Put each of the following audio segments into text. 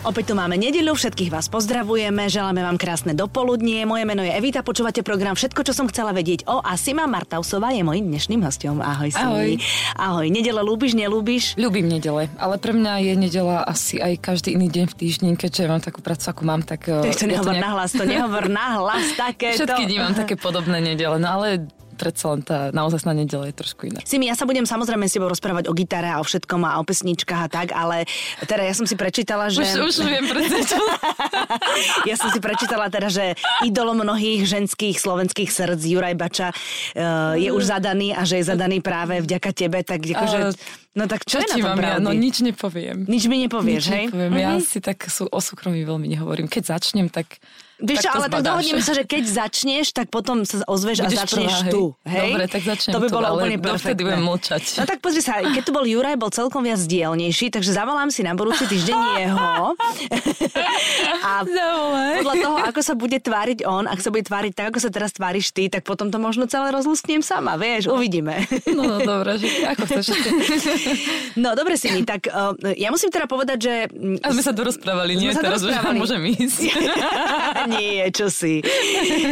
Opäť tu máme nedeľu, všetkých vás pozdravujeme, želáme vám krásne dopoludnie. Moje meno je Evita, počúvate program Všetko, čo som chcela vedieť o a Sima Martausová je mojím dnešným hostom. Ahoj, Simi. Ahoj. Ahoj. Nedele ľúbiš, nelúbiš? Ľúbim nedele, ale pre mňa je nedela asi aj každý iný deň v týždni, keďže mám takú prácu, ako mám, tak... Tak to nehovor nejak... nahlas, to nehovor nahlas, také Všetky dní mám také podobné nedele, no ale predsa len tá naozaj na nedele je trošku iná. Simi, ja sa budem samozrejme s tebou rozprávať o gitare a o všetkom a o pesničkách a tak, ale teda ja som si prečítala, že... Už, už viem Ja som si prečítala teda, že idolom mnohých ženských slovenských srdc Juraj Bača uh, je už zadaný a že je zadaný práve vďaka tebe, tak akože... No tak čo, čo je na tom ja? No nič nepoviem. Nič mi nepovieš, nič hej? Nepoviem. Uh-huh. Ja mhm. si tak sú o súkromí veľmi nehovorím. Keď začnem, tak Vieš čo, ale tak dohodneme sa, že keď začneš, tak potom sa ozveš Budeš a začneš prvá, tu. Hej? Dobre, tak začnem To by bolo tu, úplne perfektné. budem mlčať. No tak pozri sa, keď tu bol Juraj, bol celkom viac dielnejší, takže zavolám si na budúci týždeň jeho. a podľa toho, ako sa bude tváriť on, ak sa bude tváriť tak, ako sa teraz tváriš ty, tak potom to možno celé rozlustnem sama, vieš, uvidíme. no, no dobre, že ako chceš. no dobre si mi, tak uh, ja musím teda povedať, že... A sme sa dorozprávali, nie? Teraz už môžem ísť. nie, čo si.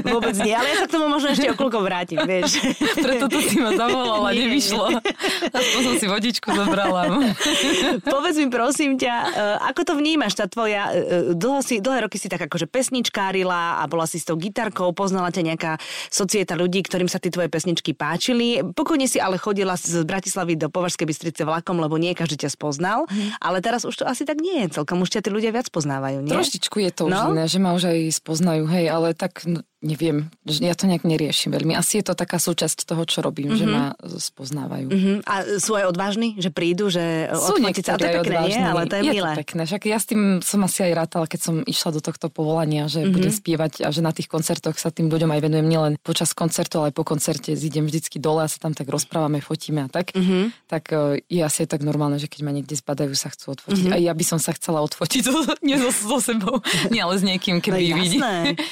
Vôbec nie, ale ja sa k tomu možno ešte okolko vrátim, vieš. Preto to si ma zavolala, nie, nevyšlo. Aspoň som si vodičku zobrala. Povedz mi prosím ťa, eh, ako to vnímaš, tá tvoja, eh, dlho si, dlhé roky si tak akože pesničkárila a bola si s tou gitarkou, poznala ťa nejaká societa ľudí, ktorým sa tie tvoje pesničky páčili. Pokojne si ale chodila z Bratislavy do Považskej Bystrice vlakom, lebo nie každý ťa spoznal, mm. ale teraz už to asi tak nie je. Celkom už ťa tí ľudia viac poznávajú, nie? Troštičku je to už no? iné, že ma už aj poznajú, hej, ale tak neviem, ja to nejak neriešim veľmi. Asi je to taká súčasť toho, čo robím, mm-hmm. že mhm. ma spoznávajú. Mm-hmm. A sú aj odvážni, že prídu, že sú sa? To je pekné, nie? Ale to je, je milé. To pekné. Však ja s tým som asi aj rátala, keď som išla do tohto povolania, že mm-hmm. budem spievať a že na tých koncertoch sa tým ľuďom aj venujem nielen počas koncertu, ale aj po koncerte zídem vždycky dole a sa tam tak rozprávame, fotíme a tak. Mm-hmm. Tak e, je asi aj tak normálne, že keď ma niekde zbadajú, sa chcú odfotiť. Mm-hmm. A ja by som sa chcela odfotiť nie so, so sebou, nie ale s niekým, keby no, vidí.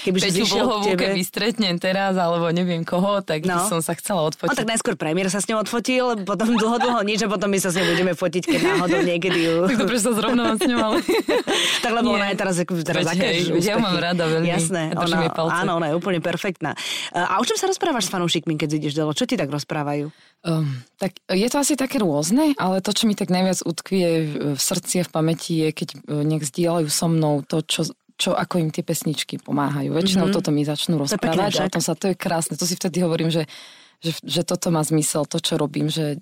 Keby keby stretnem teraz, alebo neviem koho, tak no. som sa chcela odfotiť. No tak najskôr premiér sa s ňou odfotil, potom dlho, dlho nič a potom my sa s ňou budeme fotiť, keď náhodou niekedy ju... tak dobre, sa zrovna s ňou, ale... tak lebo Nie. ona je teraz, teraz Veď, hej, ja mám rada veľmi. Jasné, ona, áno, ona je úplne perfektná. A o čom sa rozprávaš s fanúšikmi, keď ideš dole? Čo ti tak rozprávajú? Um, tak je to asi také rôzne, ale to, čo mi tak najviac utkvie v srdci a v pamäti je, keď e, nech zdieľajú so mnou to, čo čo ako im tie pesničky pomáhajú. Väčšinou mm-hmm. toto mi začnú rozprávať to a o tom sa, to je krásne. To si vtedy hovorím, že, že, že toto má zmysel, to, čo robím, že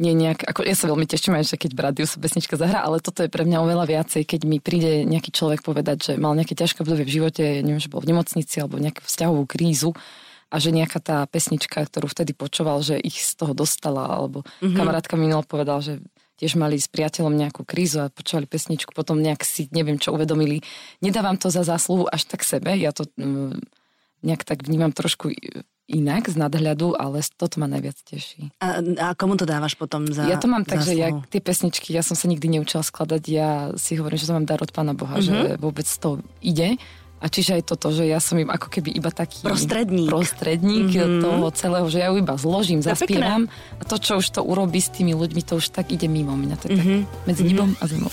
nie nejak, ako ja sa veľmi teším aj, že keď v rádiu sa pesnička zahrá, ale toto je pre mňa oveľa viacej, keď mi príde nejaký človek povedať, že mal nejaké ťažké obdobie v živote, neviem, že bol v nemocnici alebo nejakú vzťahovú krízu a že nejaká tá pesnička, ktorú vtedy počúval, že ich z toho dostala, alebo mm-hmm. kamarátka minul povedal, že tiež mali s priateľom nejakú krízu a počúvali pesničku, potom nejak si neviem čo uvedomili. Nedávam to za zásluhu až tak sebe, ja to mm, nejak tak vnímam trošku inak z nadhľadu, ale toto ma najviac teší. A, a komu to dávaš potom za Ja to mám tak, že ja tie pesničky, ja som sa nikdy neučila skladať, ja si hovorím, že to mám dar od Pána Boha, mm-hmm. že mhm. vôbec to ide a čiže aj toto, že ja som im ako keby iba taký prostredník, prostredník mm-hmm. toho celého, že ja ju iba zložím, zaspievam a to, čo už to urobí s tými ľuďmi, to už tak ide mimo mňa. To je mm-hmm. tak mhm. medzi nebom mm-hmm. a zemou.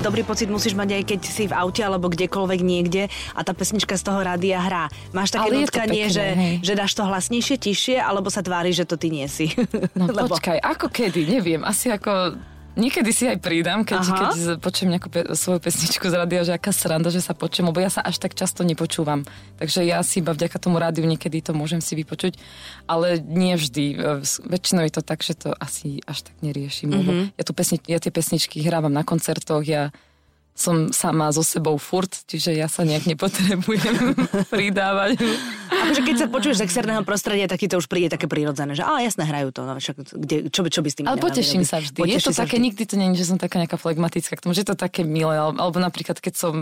Dobrý pocit musíš mať aj keď si v aute alebo kdekoľvek niekde a tá pesnička z toho rádia hrá. Máš také Ale nutkanie, pekné, že, že dáš to hlasnejšie, tišie, alebo sa tvári, že to ty nie si? No Lebo... počkaj, ako kedy, neviem, asi ako Niekedy si aj pridám, keď, keď počujem nejakú pe- svoju pesničku z rádia, že aká sranda, že sa počujem, lebo ja sa až tak často nepočúvam. Takže ja si iba vďaka tomu rádiu niekedy to môžem si vypočuť, ale nie vždy. Väčšinou je to tak, že to asi až tak neriešim. Mm-hmm. Lebo mhm. ja, tu pesni- ja tie pesničky hrávam na koncertoch, ja som sama so sebou furt, čiže ja sa nejak nepotrebujem pridávať. Akože keď sa počuješ z externého prostredia, tak ti to už príde také prirodzené, že á, jasne, hrajú to, no, však, kde, čo, by, čo by s tým Ale poteším sa vždy. Poteším je to také, vždy. nikdy to je, že som taká nejaká flegmatická k tomu, že je to také milé, alebo napríklad keď som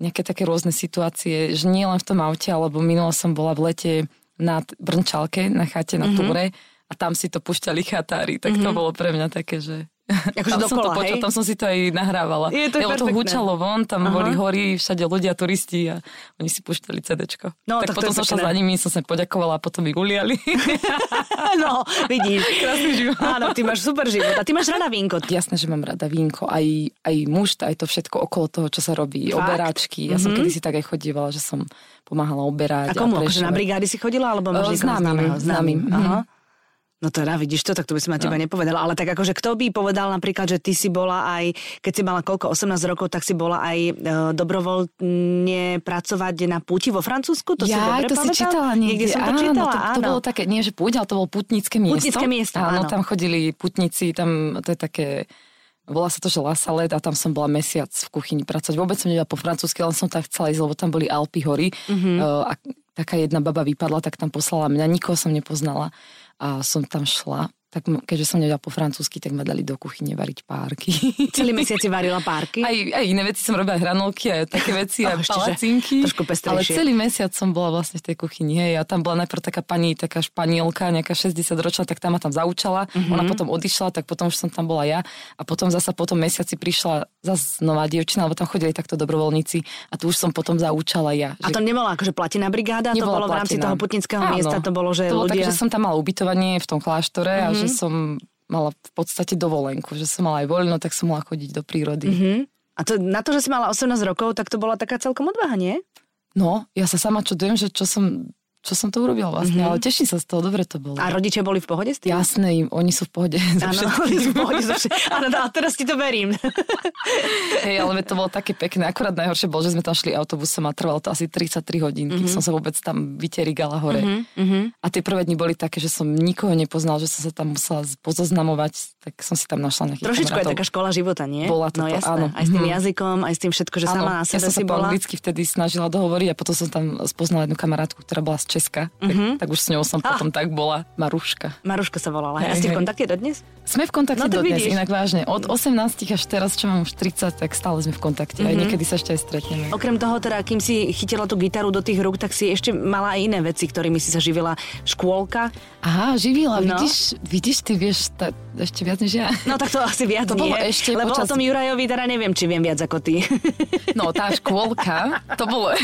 nejaké také rôzne situácie, že nie len v tom aute, alebo minulo som bola v lete na Brnčalke, na chate, na mm-hmm. túre a tam si to pušťali chatári, tak mm-hmm. to mhm. bolo pre mňa také, že Akože dokola, som to počula, tam som si to aj nahrávala. Je to to hučalo von, tam Aha. boli hory, všade ľudia, turisti a oni si púšťali CDčko. No, tak, tak to potom som šla za nimi, som sa poďakovala a potom mi uliali. no, vidíš. Krásny život. Áno, ty máš super život. A ty máš rada vínko. Jasné, že mám rada vínko, aj, aj muž, aj to všetko okolo toho, čo sa robí, Fakt? oberáčky. Ja som Mhm. kedysi tak aj chodívala, že som pomáhala oberať. A komu? A Akože na brigády si chodila, alebo máš E, niekoho známym, známym, mhm. Aha. No teda, vidíš to, tak to by som na teba nepovedala. Ale tak akože kto by povedal napríklad, že ty si bola aj, keď si mala koľko, 18 rokov, tak si bola aj e, dobrovoľne pracovať na púti vo Francúzsku? To si ja, dobre to si pamätám? čítala niekde. Niekde som to áno, čítala, to, to áno. bolo také, nie že púť, ale to bolo putnické miesto. Putnické miesto, áno. tam chodili putníci, tam to je také Volá sa to, že La Salette a tam som bola mesiac v kuchyni pracovať. Vôbec som nevedela po francúzsky, len som tam chcela ísť, lebo tam boli Alpy hory. Mhm. Mm-hmm. A taká jedna baba vypadla, tak tam poslala mňa. Nikoho som nepoznala. A som tam šla. Tak keďže som nevedela po francúzsky, tak ma dali do kuchyne variť párky. Celý mesiac si varila párky? Aj, aj iné veci som robila, hranolky, aj také veci, Oh, ešte, že palacinky. trošku Ale celý mesiac som bola vlastne v tej kuchyni. Hej, a tam bola najprv taká pani, taká španielka, nejaká 60 ročná, tak tam ma tam zaučala. Mhm. Ona potom odišla, tak potom už som tam bola ja. A potom zasa po tom mesiaci prišla zase nová dievčina, lebo tam chodili takto dobrovoľníci. A tu už som potom zaučala ja. A to nebola akože platená brigáda, to bolo v rámci toho putnického Áno. miesta, to bolo, že to bolo ľudia... také, že som tam mala ubytovanie v tom kláštore mm-hmm. a Mhm. Že som mala v podstate dovolenku, že som mala aj voľno, tak som mohla chodiť do prírody. Mhm. A to, na to, že si mala 18 rokov, tak to bola taká celkom odvaha, nie? No, ja sa sama čudujem, že čo som, čo som to urobila vlastne, Mhm. ale teším sa z toho, dobre to bolo. A rodičia boli v pohode s tým? Jasné, im, oni sú v pohode. Áno, oni sú v pohode so všetkým. Áno, a teraz ti to verím. Hej, ale to bolo také pekné. Akorát najhoršie bolo, že sme tam šli autobusom a trvalo to asi 33 hodín, kým som sa vôbec tam vyterigala hore. Mhm. A tie prvé dni boli také, že som nikoho nepoznal, že som sa tam musela pozoznamovať, tak som si tam našla nejakých Trošičku je kamarátov. taká škola života, nie? Bola no toto, jasné. áno. Aj s tým Mhm. jazykom, aj s tým všetko, že sama na ja sebe som sa si po bola. anglicky vtedy snažila dohovoriť a potom som tam spoznala jednu kamarátku, ktorá bola z Česka. Tak, tak už s ňou som potom tak bola. Maruška. Maruška sa volala. A Hej, ste v kontakte dodnes? Sme v kontakte No, dodnes, vidíš. inak vážne. Od 18 až teraz, čo mám už 30, tak stále sme v kontakte. Mhm. Aj niekedy sa ešte aj stretneme. Okrem toho, teda, kým si chytila tú gitaru do tých rúk, tak si ešte mala aj iné veci, ktorými si sa živila. Škôlka. Aha, živila, No. vidíš, vidíš, ty vieš ta, ešte viac než ja. No tak to asi viac To nie. bolo ešte Lebo počas- o tom Jurajovi teda neviem, či viem viac ako ty. No, tá škôlka, to bolo,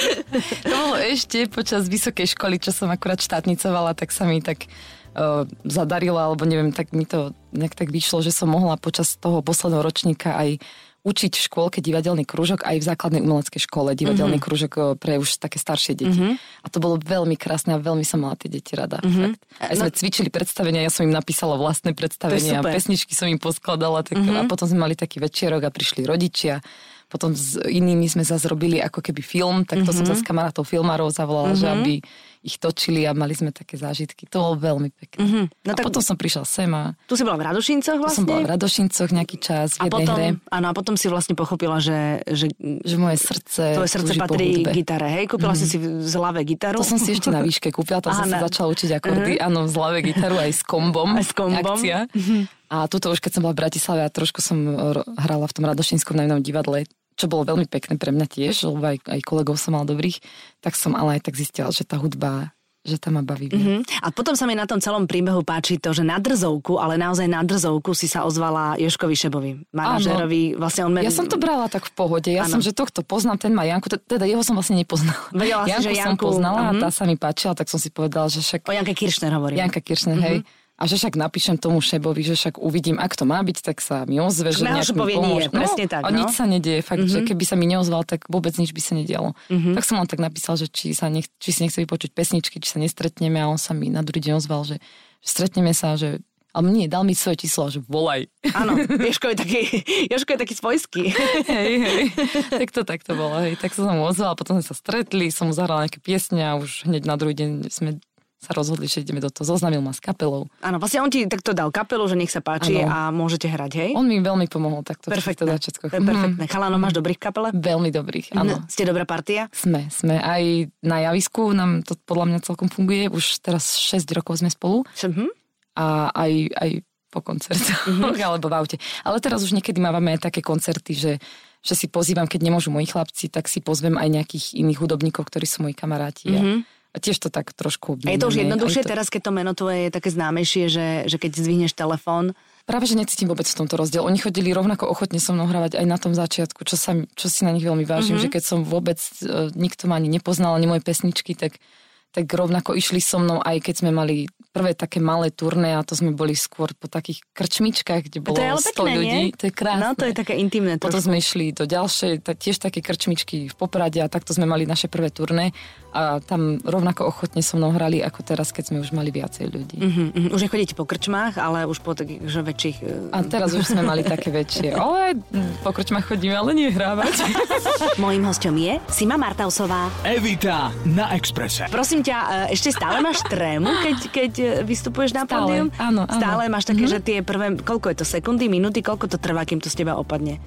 to bolo ešte počas vysokej školy, čo som akurát štátnicovala, tak sa mi tak uh, zadarilo, alebo neviem, tak mi to nejak tak vyšlo, že som mohla počas toho posledného ročníka aj učiť v škôlke divadelný krúžok aj v základnej umeleckej škole divadelný mm-hmm. krúžok eh, pre už také staršie deti. Mm-hmm. A to bolo veľmi krásne a veľmi som mala tie deti rada. Mm-hmm. Fakt. Aj sme No- cvičili predstavenia, ja som im napísala vlastné predstavenia, pesničky som im poskladala tak, mm-hmm. a potom sme mali taký večerok a prišli rodičia. Potom s inými sme zase robili ako keby film, tak to mm-hmm. som zase kamarátov filmárov zavolala, mm-hmm. že aby ich točili a mali sme také zážitky. To bolo veľmi pekné. Mm-hmm. No a tak- potom som prišla sem a tu si bola v Radošincoch to som bola v vlastne. Radošincoch nejaký čas A v jednej potom, hre, áno, a potom si vlastne pochopila, že, že že moje srdce tvoje srdce patrí gitare, hej? Kúpila si si v zlave gitaru. To som si ešte na výške kúpila, tam som sa na- začala učiť akordy, áno, v zlave gitaru aj s kombom. Aj s kombom. Akcia. A tuto už keď som bola v Bratislave a trošku som ro- hrala v tom Radošinskom najmnom divadle, čo bolo veľmi pekné pre mňa tiež, lebo aj, aj kolegov som mal dobrých, tak som ale aj tak zistila, že tá hudba, že tá ma baví. Mm-hmm. Mhm. A potom sa mi na tom celom príbehu páči to, že na drzovku, ale naozaj na drzovku si sa ozvala Joškovi Šebovi, manažerovi. Vlastne on Ja som to brala tak v pohode. Ja Áno. som, že tohto poznám, ten má Janku, teda jeho som vlastne nepoznala. Vedela si, Janku že som Janku- poznala Mhm. a tá sa mi páčila, tak som si povedala, že však O Janke Kiršner hovorím. Janka Kiršner, hej. A že však napíšem tomu šebovi, že však uvidím, ak to má byť, tak sa mi ozve, že nejak mi povie nie, pomôže. presne tak, A no. nič sa nedieje, fakt, že keby sa mi neozval, tak vôbec nič by sa nedialo. Tak som len tak napísal, že či, sa nech, či si nechce vypočuť pesničky, či sa nestretneme a on sa mi na druhý deň ozval, že, že stretneme sa, že ale nie, dal mi svoje číslo, že volaj. Áno, Joško je taký, Joško je taký svojský. hej, hej. tak to tak to bolo, hej. Tak som sa mu ozval, potom sme sa stretli, som mu zahrala nejaké piesne a už hneď na druhý deň sme sa rozhodli, že ideme do toho. Zoznamil ma s kapelou. Áno, vlastne on ti takto dal kapelu, že nech sa páči Áno. a môžete hrať, hej? On mi veľmi pomohol takto Perfektné. začiatkoch. To je perfektné. Chalanov máš dobrých kapele? Veľmi dobrých, áno. No, Ste dobrá partia? Sme, sme. Aj na javisku nám to podľa mňa celkom funguje. Už teraz 6 rokov sme spolu Hm? a aj, aj po koncertoch alebo v aute. Ale teraz už niekedy mávame aj také koncerty, že, že si pozývam, keď nemôžu moji chlapci, tak si pozvem aj nejakých iných hudobníkov, ktorí sú moji kamaráti. A, a tiež to tak trošku A je to už jednoduchšie to- teraz, keď to meno tvoje je také známejšie, že, že keď zdvihneš telefón, práve, že necítim vôbec v tomto rozdiel. Oni chodili rovnako ochotne so mnou hravať aj na tom začiatku, čo, sa, čo si na nich veľmi vážim, mm-hmm. že keď som vôbec, uh, nikto ma ani nepoznal, ani moje pesničky, tak tak rovnako išli so mnou, aj keď sme mali prvé také malé turné a to sme boli skôr po takých krčmičkách, kde bolo to je 100 pekné, ľudí. Nie? To je krásne. No, to je také intimné. Potom sme išli do ďalšej, tiež také krčmičky v Poprade a takto sme mali naše prvé turné a tam rovnako ochotne so mnou hrali ako teraz, keď sme už mali viacej ľudí. Uh-huh, uh-huh. Už nechodíte po krčmách, ale už po takých že väčších... A teraz už sme mali také väčšie. Ale po krčmách chodíme, ale nie hrávať. Mojím hostom je Sima Martausová. Evita na Exprese. Prosím ťa, e, ešte stále máš trému, keď, keď e, vystupuješ na pódium? Áno, áno. Stále máš také, mm-hmm. že tie prvé, koľko je to, sekundy, minúty, koľko to trvá, kým to z teba opadne?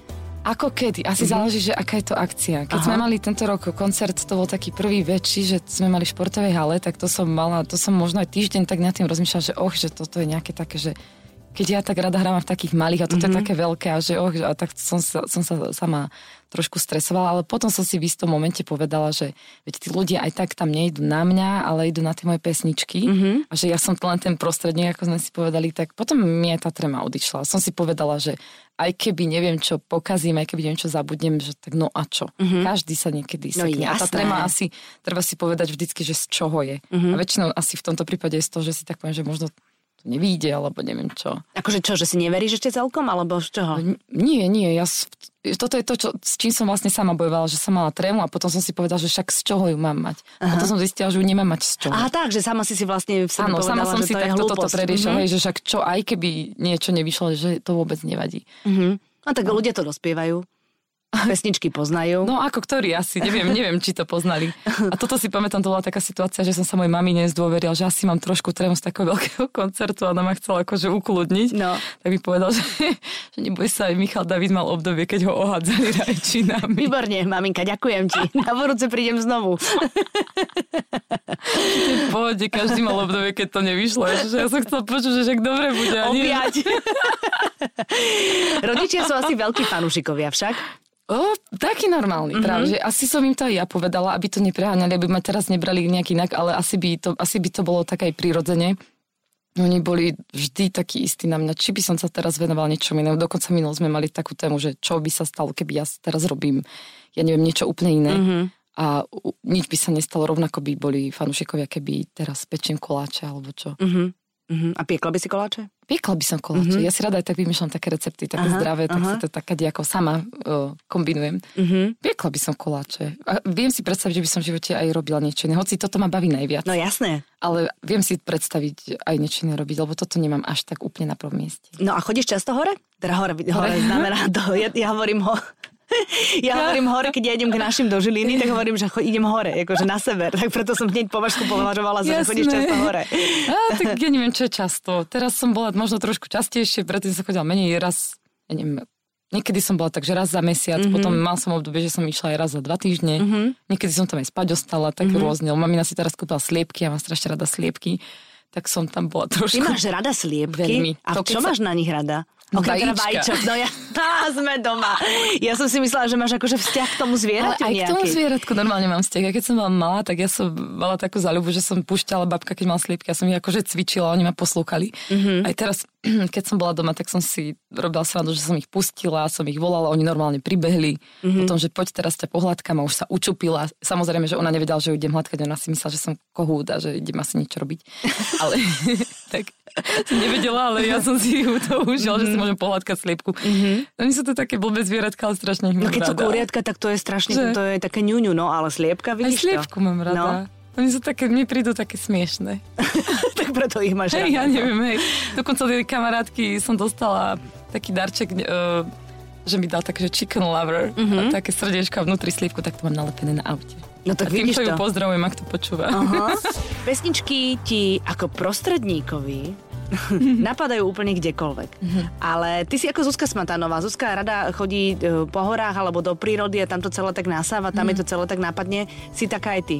Ako kedy? Asi mm-hmm. záleží, že aká je to akcia. Keď Aha. sme mali tento rok koncert, to bol taký prvý väčší, že sme mali v športovej hale, tak to som mala, to som možno aj týždeň tak nad tým rozmýšľala, že och, že toto je nejaké také, že keď ja tak rada hrávam v takých malých a toto mm-hmm. je mhm. také veľké a že oh, a tak som sa, som sa sama trošku stresovala, ale potom som si v istom momente povedala, že veď tí ľudia aj tak tam nejdu na mňa, ale idú na tie moje pesničky mm-hmm. a že ja som len ten prostredník, ako sme si povedali, tak potom mi aj tá trema odišla. Som si povedala, že aj keby neviem, čo pokazím, aj keby neviem, čo zabudnem, že tak no a čo. Mm-hmm. Každý sa niekedy no, sekne. A tá trema asi, treba si povedať vždycky, že z čoho je. Mm-hmm. A väčšinou asi v tomto prípade je z toho, že si tak poviem, že možno nevíde, alebo neviem čo. Akože čo, že si neveríš ešte celkom, alebo z čoho? Nie, nie, ja, toto je to, čo, s čím som vlastne sama bojovala, že som mala trému a potom som si povedala, že však z čoho ju mám mať. Aha. A potom som zistila, že ju nemám mať z čoho. Aha, tak, že sama si si vlastne v sebe Áno, povedala, sama som že si to takto toto preriešila, mm-hmm. že však čo, aj keby niečo nevyšlo, že to vôbec nevadí. Mm-hmm. A tak no. ľudia to dospievajú. Pesničky poznajú. No ako ktorí asi, neviem, neviem, či to poznali. A toto si pamätám, to bola taká situácia, že som sa mojej mami nezdôveril, že asi mám trošku trému z takého veľkého koncertu a ona ma chcela akože ukludniť. No. Tak mi povedal, že, že neboj sa, Michal David mal obdobie, keď ho ohádzali rajčinami. Výborne, maminka, ďakujem ti. Na budúce prídem znovu. Pohode, každý mal obdobie, keď to nevyšlo. Že ja som chcel počuť, že však dobre bude. Objať. Rodičia sú asi veľkí fanúšikovia však. O, taký normálny, mm-hmm. práve, že asi som im to aj ja povedala, aby to nepreháňali, aby ma teraz nebrali nejak inak, ale asi by to, asi by to bolo tak aj prirodzene. Oni boli vždy takí istí na mňa, či by som sa teraz venoval niečo inému. Dokonca minul sme mali takú tému, že čo by sa stalo, keby ja teraz robím, ja neviem, niečo úplne iné. Mm-hmm. A nič by sa nestalo, rovnako by boli fanúšikovia, keby teraz pečiem koláče alebo čo. Mm-hmm. Uh-huh. A piekla by si koláče? Piekla by som koláče. Uh-huh. Ja si rada aj tak vymýšľam také recepty, také aha, zdravé, tak aha. si to tak ako sama uh, kombinujem. Uh-huh. Piekla by som koláče. A viem si predstaviť, že by som v živote aj robila niečo iné. Hoci toto ma baví najviac. No jasné. Ale viem si predstaviť aj niečo iné robiť, lebo toto nemám až tak úplne na prvom mieste. No a chodíš často hore? Teda hore, hore, hore znamená to, ja, ja hovorím ho, ja hovorím hore, keď ja idem k našim do Žiliny, tak hovorím, že idem hore, akože na sever. Tak preto som hneď považku považovala, že chodíš často hore. A, tak ja neviem, čo je často. Teraz som bola možno trošku častejšie, predtým som chodila menej raz, ja neviem, Niekedy som bola tak, že raz za mesiac, mm-hmm. potom mal som obdobie, že som išla aj raz za dva týždne. Mm-hmm. Niekedy som tam aj spať ostala, tak mm-hmm. rôzne. Mamina si teraz kúpila sliepky, ja mám strašne rada sliepky tak som tam bola trošku... Ty máš rada sliepky? Veľmi. A to, čo sa... máš na nich rada? Okrem teda vajíčok. No ja, tá, sme doma. Ja som si myslela, že máš akože vzťah k tomu zvieraťu Ale aj nejaký. k tomu zvieratku normálne mám vzťah. Ja keď som bola malá, tak ja som mala takú záľubu, že som púšťala babka, keď mal sliepky. Ja som ich akože cvičila, oni ma poslúkali. Mm-hmm. Aj teraz, keď som bola doma, tak som si robila srandu, že som ich pustila, som ich volala, oni normálne pribehli. Mm-hmm. Potom, že poď teraz ťa pohľadkám a už sa učupila. Samozrejme, že ona nevedela, že ju idem hladkať, ona si myslela, že som kohút a že idem asi niečo robiť. Ale tak som nevedela, ale ja som si ju to užila, mm-hmm. že si mhm. môžem pohľadkať sliepku. Mm-hmm. Oni sú to také blbé zvieratka, ale strašne ich mám No keď rada. sú kuriatka, tak to je strašne, že? to je také ňuňu, no ale sliepka, vidíš Aj sliepku to? mám rada. No. Oni sú také, mne prídu také smiešné. tak preto ich máš rada. Ja neviem, hej. Dokonca od kamarátky som dostala taký darček, uh, že mi dal také, že chicken lover mm-hmm. a také srdiečko vnútri slívku, tak to mám nalepené na aute. No tak a týmto ju pozdravujem, ak to počúva. Uh-huh. Pesničky ti ako prostredníkovi napadajú úplne kdekoľvek. Mm-hmm. Ale ty si ako Zuzka Smatanová. Zuzka rada chodí e, po horách alebo do prírody a tam to celé tak nasáva, tam mm-hmm. je to celé tak nápadne. Si taká aj ty?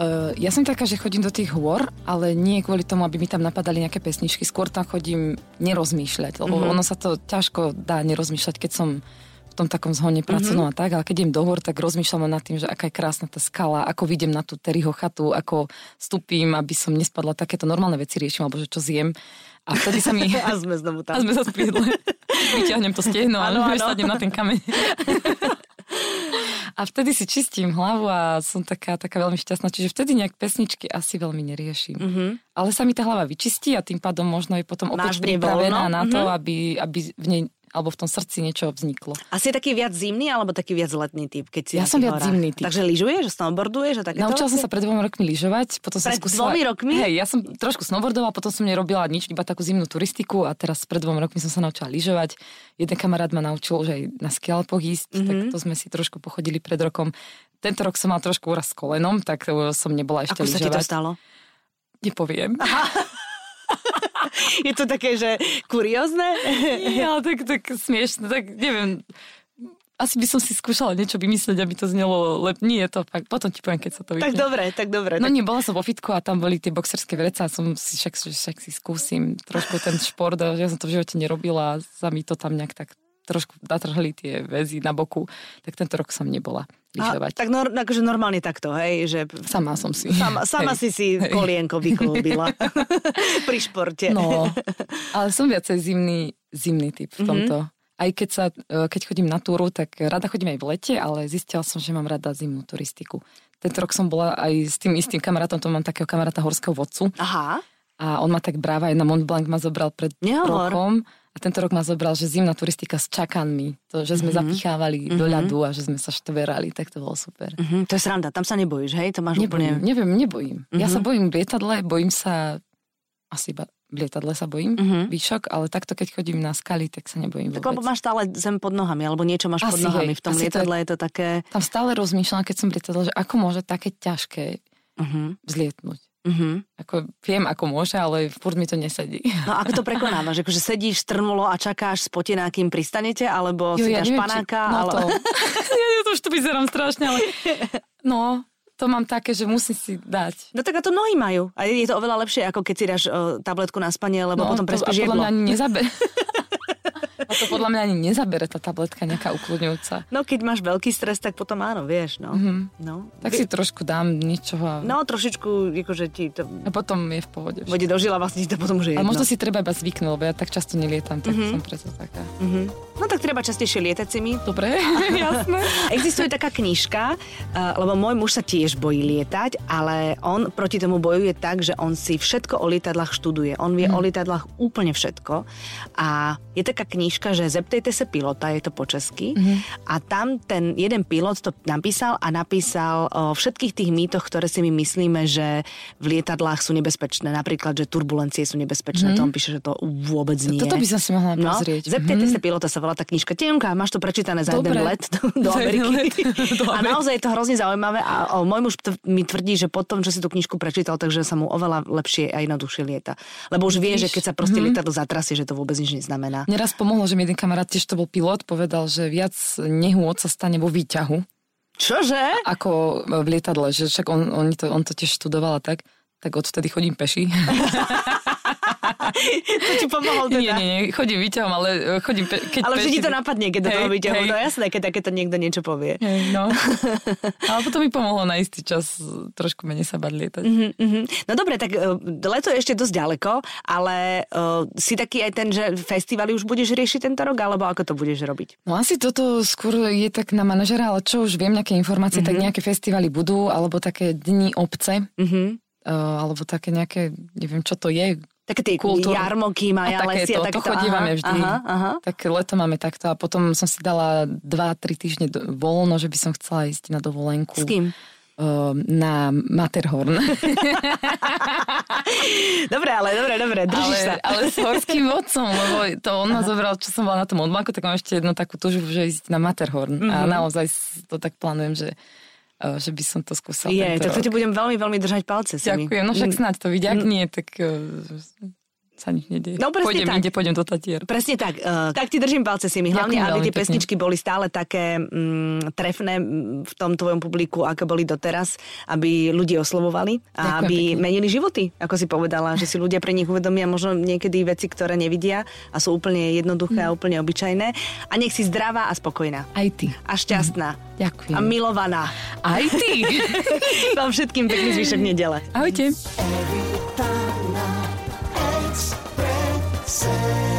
Uh, ja som taká, že chodím do tých hôr, ale nie kvôli tomu, aby mi tam napadali nejaké pesničky. Skôr tam chodím nerozmýšľať, lebo mm-hmm. ono sa to ťažko dá nerozmýšľať, keď som v tom takom zhone pracovnom mm-hmm. a tak, ale keď idem do hor, tak rozmýšľam nad tým, že aká je krásna tá skala, ako vidím na tú Terryho chatu, ako stúpim, aby som nespadla takéto normálne veci riešim, alebo že čo zjem. A vtedy sa mi... a sme znovu tam. A sme sa spriedli. Vyťahnem to stehno a sadnem na ten kameň. a vtedy si čistím hlavu a som taká, taká veľmi šťastná. Čiže vtedy nejak pesničky asi veľmi neriešim. Mm-hmm. Ale sa mi tá hlava vyčistí a tým pádom možno je potom opäť pripravená na to, mm-hmm. aby, aby v nej alebo v tom srdci niečo vzniklo. A si taký viac zimný alebo taký viac letný typ? Keď si ja som viac horách. zimný typ. Takže lyžuješ, snowboarduješ a takéto? Naučila som sa pred dvomi rokmi lyžovať. Potom pred som skúsila... dvomi rokmi? Hej, ja som trošku snowboardovala, potom som nerobila nič, iba takú zimnú turistiku a teraz pred dvomi rokmi som sa naučila lyžovať. Jeden kamarát ma naučil, že aj na skialpoch ísť, mm-hmm. tak to sme si trošku pochodili pred rokom. Tento rok som mal trošku úraz s kolenom, tak som nebola ešte Ako lyžovať. sa ti to stalo? Nepoviem. Aha. je to také, že kuriózne? ja, tak, tak smiešne, tak neviem, asi by som si skúšala niečo vymyslieť, aby to znelo lep. Nie je to fakt. Potom ti poviem, keď sa to vypne. Tak dobre, tak dobre. No tak... nie, bola som vo fitku a tam boli tie boxerské vreca a som si však, však si skúsim trošku ten šport. Ja som to v živote nerobila a sa mi to tam nejak tak trošku natrhli tie väzy na boku, tak tento rok som nebola lyžovať. Tak nor, akože normálne takto, hej? Že... Sama som si. Sama, sama si si hej. kolienko vyklúbila pri športe. No, ale som viacej zimný, zimný typ v mhm. tomto. Mm-hmm. Aj keď, sa, e, keď chodím na túru, tak rada chodím aj v lete, ale zistila som, že mám rada zimnú turistiku. Tento rok som bola aj s tým istým kamarátom, to mám takého kamaráta horského vodcu. Aha. A on ma tak bráva aj na Mont Blanc ma zobral pred Nehovor. rokom. A tento rok ma zobral, že zimná turistika s čakanmi. To, že sme mm-hmm. zapichávali mm-hmm. do ľadu a že sme sa štverali, tak to bolo super. Mm-hmm. To je sranda, tam sa nebojíš, hej? To máš nebojím, úplne... Neviem, nebojím. Mm-hmm. Ja sa mhm. bojím v lietadle, bojím sa asi iba v lietadle sa bojím, mm-hmm. výšok, ale takto keď chodím na skaly, tak sa nebojím Tak vôbec. lebo máš stále zem pod nohami, alebo niečo máš asi pod nohami. Hej, v tom lietadle to je, je to také... Tam stále rozmýšľam, keď som v lietadle, že ako môže také ťažké mm-hmm. vzlietnúť. Mm-hmm. Ako, viem, ako môže, ale furt mi to nesedí. No ako to prekonávaš? Akože sedíš strnulo a čakáš spotená, kým pristanete? Alebo jo, si ja dáš neviem, panáka? Či... No ale... to. ja to už tu vyzerám strašne, ale... No, to mám také, že musím si dať. No tak a to mnohí majú. A je to oveľa lepšie, ako keď si dáš o, tabletku na spanie, lebo no, potom prespíš jedlo. Mňa ani nezabe. A to podľa mňa ani nezabere tá tabletka nejaká ukludňujúca. No keď máš veľký stres, tak potom áno, vieš, no. Mm-hmm. no. Tak si trošku dám niečoho. A... No trošičku, akože ti to... A potom je v pohode. Vode dožila vlastne ti to potom už je A možno si treba iba zvyknúť, lebo ja tak často nelietam, tak mm-hmm. som preto taká. Mm-hmm. No tak treba častejšie lietať si mi. Dobre, jasné. Existuje taká knižka, uh, lebo môj muž sa tiež bojí lietať, ale on proti tomu bojuje tak, že on si všetko o lietadlách študuje. On vie mm. o lietadlách úplne všetko. A je taká knižka, že zeptejte sa pilota, je to po česky. Mm-hmm. A tam ten jeden pilot to napísal a napísal o všetkých tých mýtoch, ktoré si my myslíme, že v lietadlách sú nebezpečné. Napríklad, že turbulencie sú nebezpečné. Mm-hmm. To on píše, že to vôbec nie. Toto by som si mohla no, pozrieť. Zeptejte mm-hmm. sa pilota, sa volá tá knižka. Tienka, máš to prečítané za Dobre. jeden let do, do Ameriky. do a naozaj je to hrozne zaujímavé a o, môj muž t- mi tvrdí, že potom, čo si tú knižku prečítal, takže sa mu oveľa lepšie a jednoduchšie lieta. Lebo už vie, že keď sa proste mm-hmm. lietadlo zatrasie, že to vôbec nič neznamená. Neraz pomohlo, že mi jeden kamarát, tiež to bol pilot, povedal, že viac nehôd sa stane vo výťahu. Čože? Ako v lietadle, že však on, on, to, on to tiež študoval a tak, tak odtedy chodím peši. to ti pomohol teda? Nie, nie, nie, chodím výťahom, ale e, chodím... Pe- keď ale vždy ti to napadne, keď do toho výťahu. No jasné, keď takéto niekto niečo povie. Hej, no. ale potom mi pomohlo na istý čas trošku menej sa bať lietať. Mm-hmm. No dobre, tak uh, leto je ešte dosť ďaleko, ale uh, si taký aj ten, že festivaly už budeš riešiť tento rok, alebo ako to budeš robiť? No asi toto skôr je tak na manažera, ale čo už viem, nejaké informácie, mm-hmm. tak nejaké festivaly budú, alebo také dni obce. Mm-hmm. Alebo také nejaké, neviem čo to je, Také tie kultúry. jarmoky, maja, a. To, tak to chodívame vždy. Aha, aha. Tak leto máme takto a potom som si dala 2-3 týždne voľno, že by som chcela ísť na dovolenku. S kým? na Matterhorn. dobre, ale dobre, dobre, držíš ale, sa. ale s horským vodcom, lebo to on ma zobral, čo som bola na tom odmaku, tak mám ešte jednu takú túžbu, že ísť na Matterhorn. Mm-hmm. A mhm. naozaj to tak plánujem, že že by som to skúsala. Je, tak to ti budem veľmi, veľmi držať palce. Ďakujem, no však snáď to vidia, ak nie, tak... sa nič nedieje. No presne pôjdem tak. inde, pôjdem do Tatier. Presne tak. Uh, tak ti držím palce si mi. Hlavne, Ďakujem aby tie pekne. pesničky boli stále také mm, trefné mm, v tom tvojom publiku, ako boli doteraz, aby ľudí oslovovali a Ďakujem aby pekne. menili životy, ako si povedala, že si ľudia pre nich uvedomia možno niekedy veci, ktoré nevidia a sú úplne jednoduché a Mm. úplne obyčajné. A nech si zdravá a spokojná. Aj ty. A šťastná. Ďakujem. A milovaná. Aj ty. Vám všetkým pekný zvyšok nedele. Ahojte. say